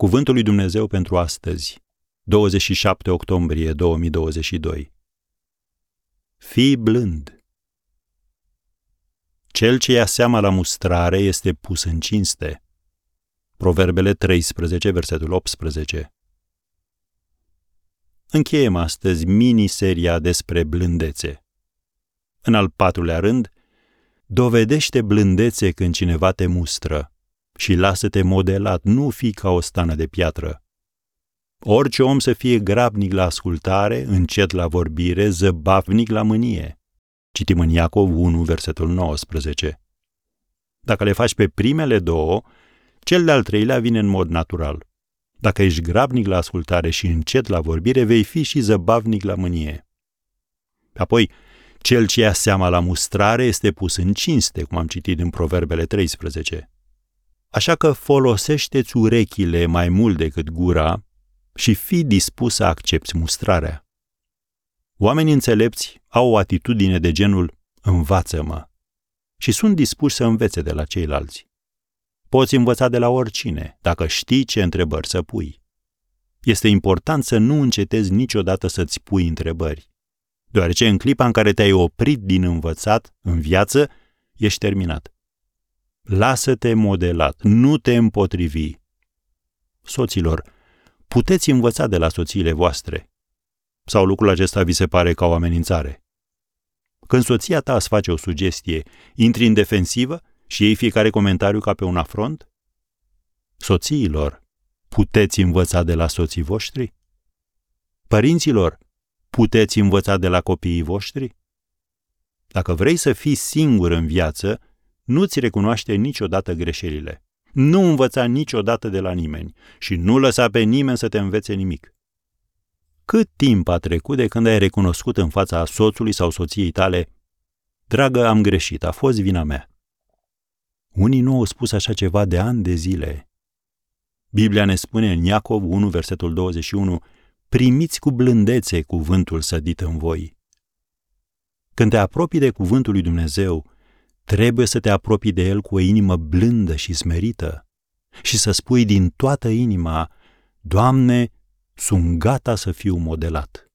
Cuvântul lui Dumnezeu pentru astăzi, 27 octombrie 2022. Fii blând. Cel ce ia seama la mustrare este pus în cinste. Proverbele 13, versetul 18. Încheiem astăzi mini-seria despre blândețe. În al patrulea rând, dovedește blândețe când cineva te mustră și lasă-te modelat, nu fi ca o stană de piatră. Orice om să fie grabnic la ascultare, încet la vorbire, zăbavnic la mânie. Citim în Iacov 1, versetul 19. Dacă le faci pe primele două, cel de-al treilea vine în mod natural. Dacă ești grabnic la ascultare și încet la vorbire, vei fi și zăbavnic la mânie. Apoi, cel ce ia seama la mustrare este pus în cinste, cum am citit în Proverbele 13. Așa că folosește-ți urechile mai mult decât gura și fii dispus să accepti mustrarea. Oamenii înțelepți au o atitudine de genul învață-mă și sunt dispuși să învețe de la ceilalți. Poți învăța de la oricine, dacă știi ce întrebări să pui. Este important să nu încetezi niciodată să-ți pui întrebări, deoarece în clipa în care te-ai oprit din învățat în viață, ești terminat. Lasă-te modelat, nu te împotrivi. Soților, puteți învăța de la soțiile voastre. Sau lucrul acesta vi se pare ca o amenințare? Când soția ta îți face o sugestie, intri în defensivă și iei fiecare comentariu ca pe un afront? Soțiilor, puteți învăța de la soții voștri? Părinților, puteți învăța de la copiii voștri? Dacă vrei să fii singur în viață, nu-ți recunoaște niciodată greșelile. Nu învăța niciodată de la nimeni și nu lăsa pe nimeni să te învețe nimic. Cât timp a trecut de când ai recunoscut în fața soțului sau soției tale, dragă, am greșit, a fost vina mea. Unii nu au spus așa ceva de ani de zile. Biblia ne spune în Iacov 1, versetul 21, primiți cu blândețe cuvântul sădit în voi. Când te apropii de cuvântul lui Dumnezeu, trebuie să te apropii de el cu o inimă blândă și smerită și să spui din toată inima, Doamne, sunt gata să fiu modelat.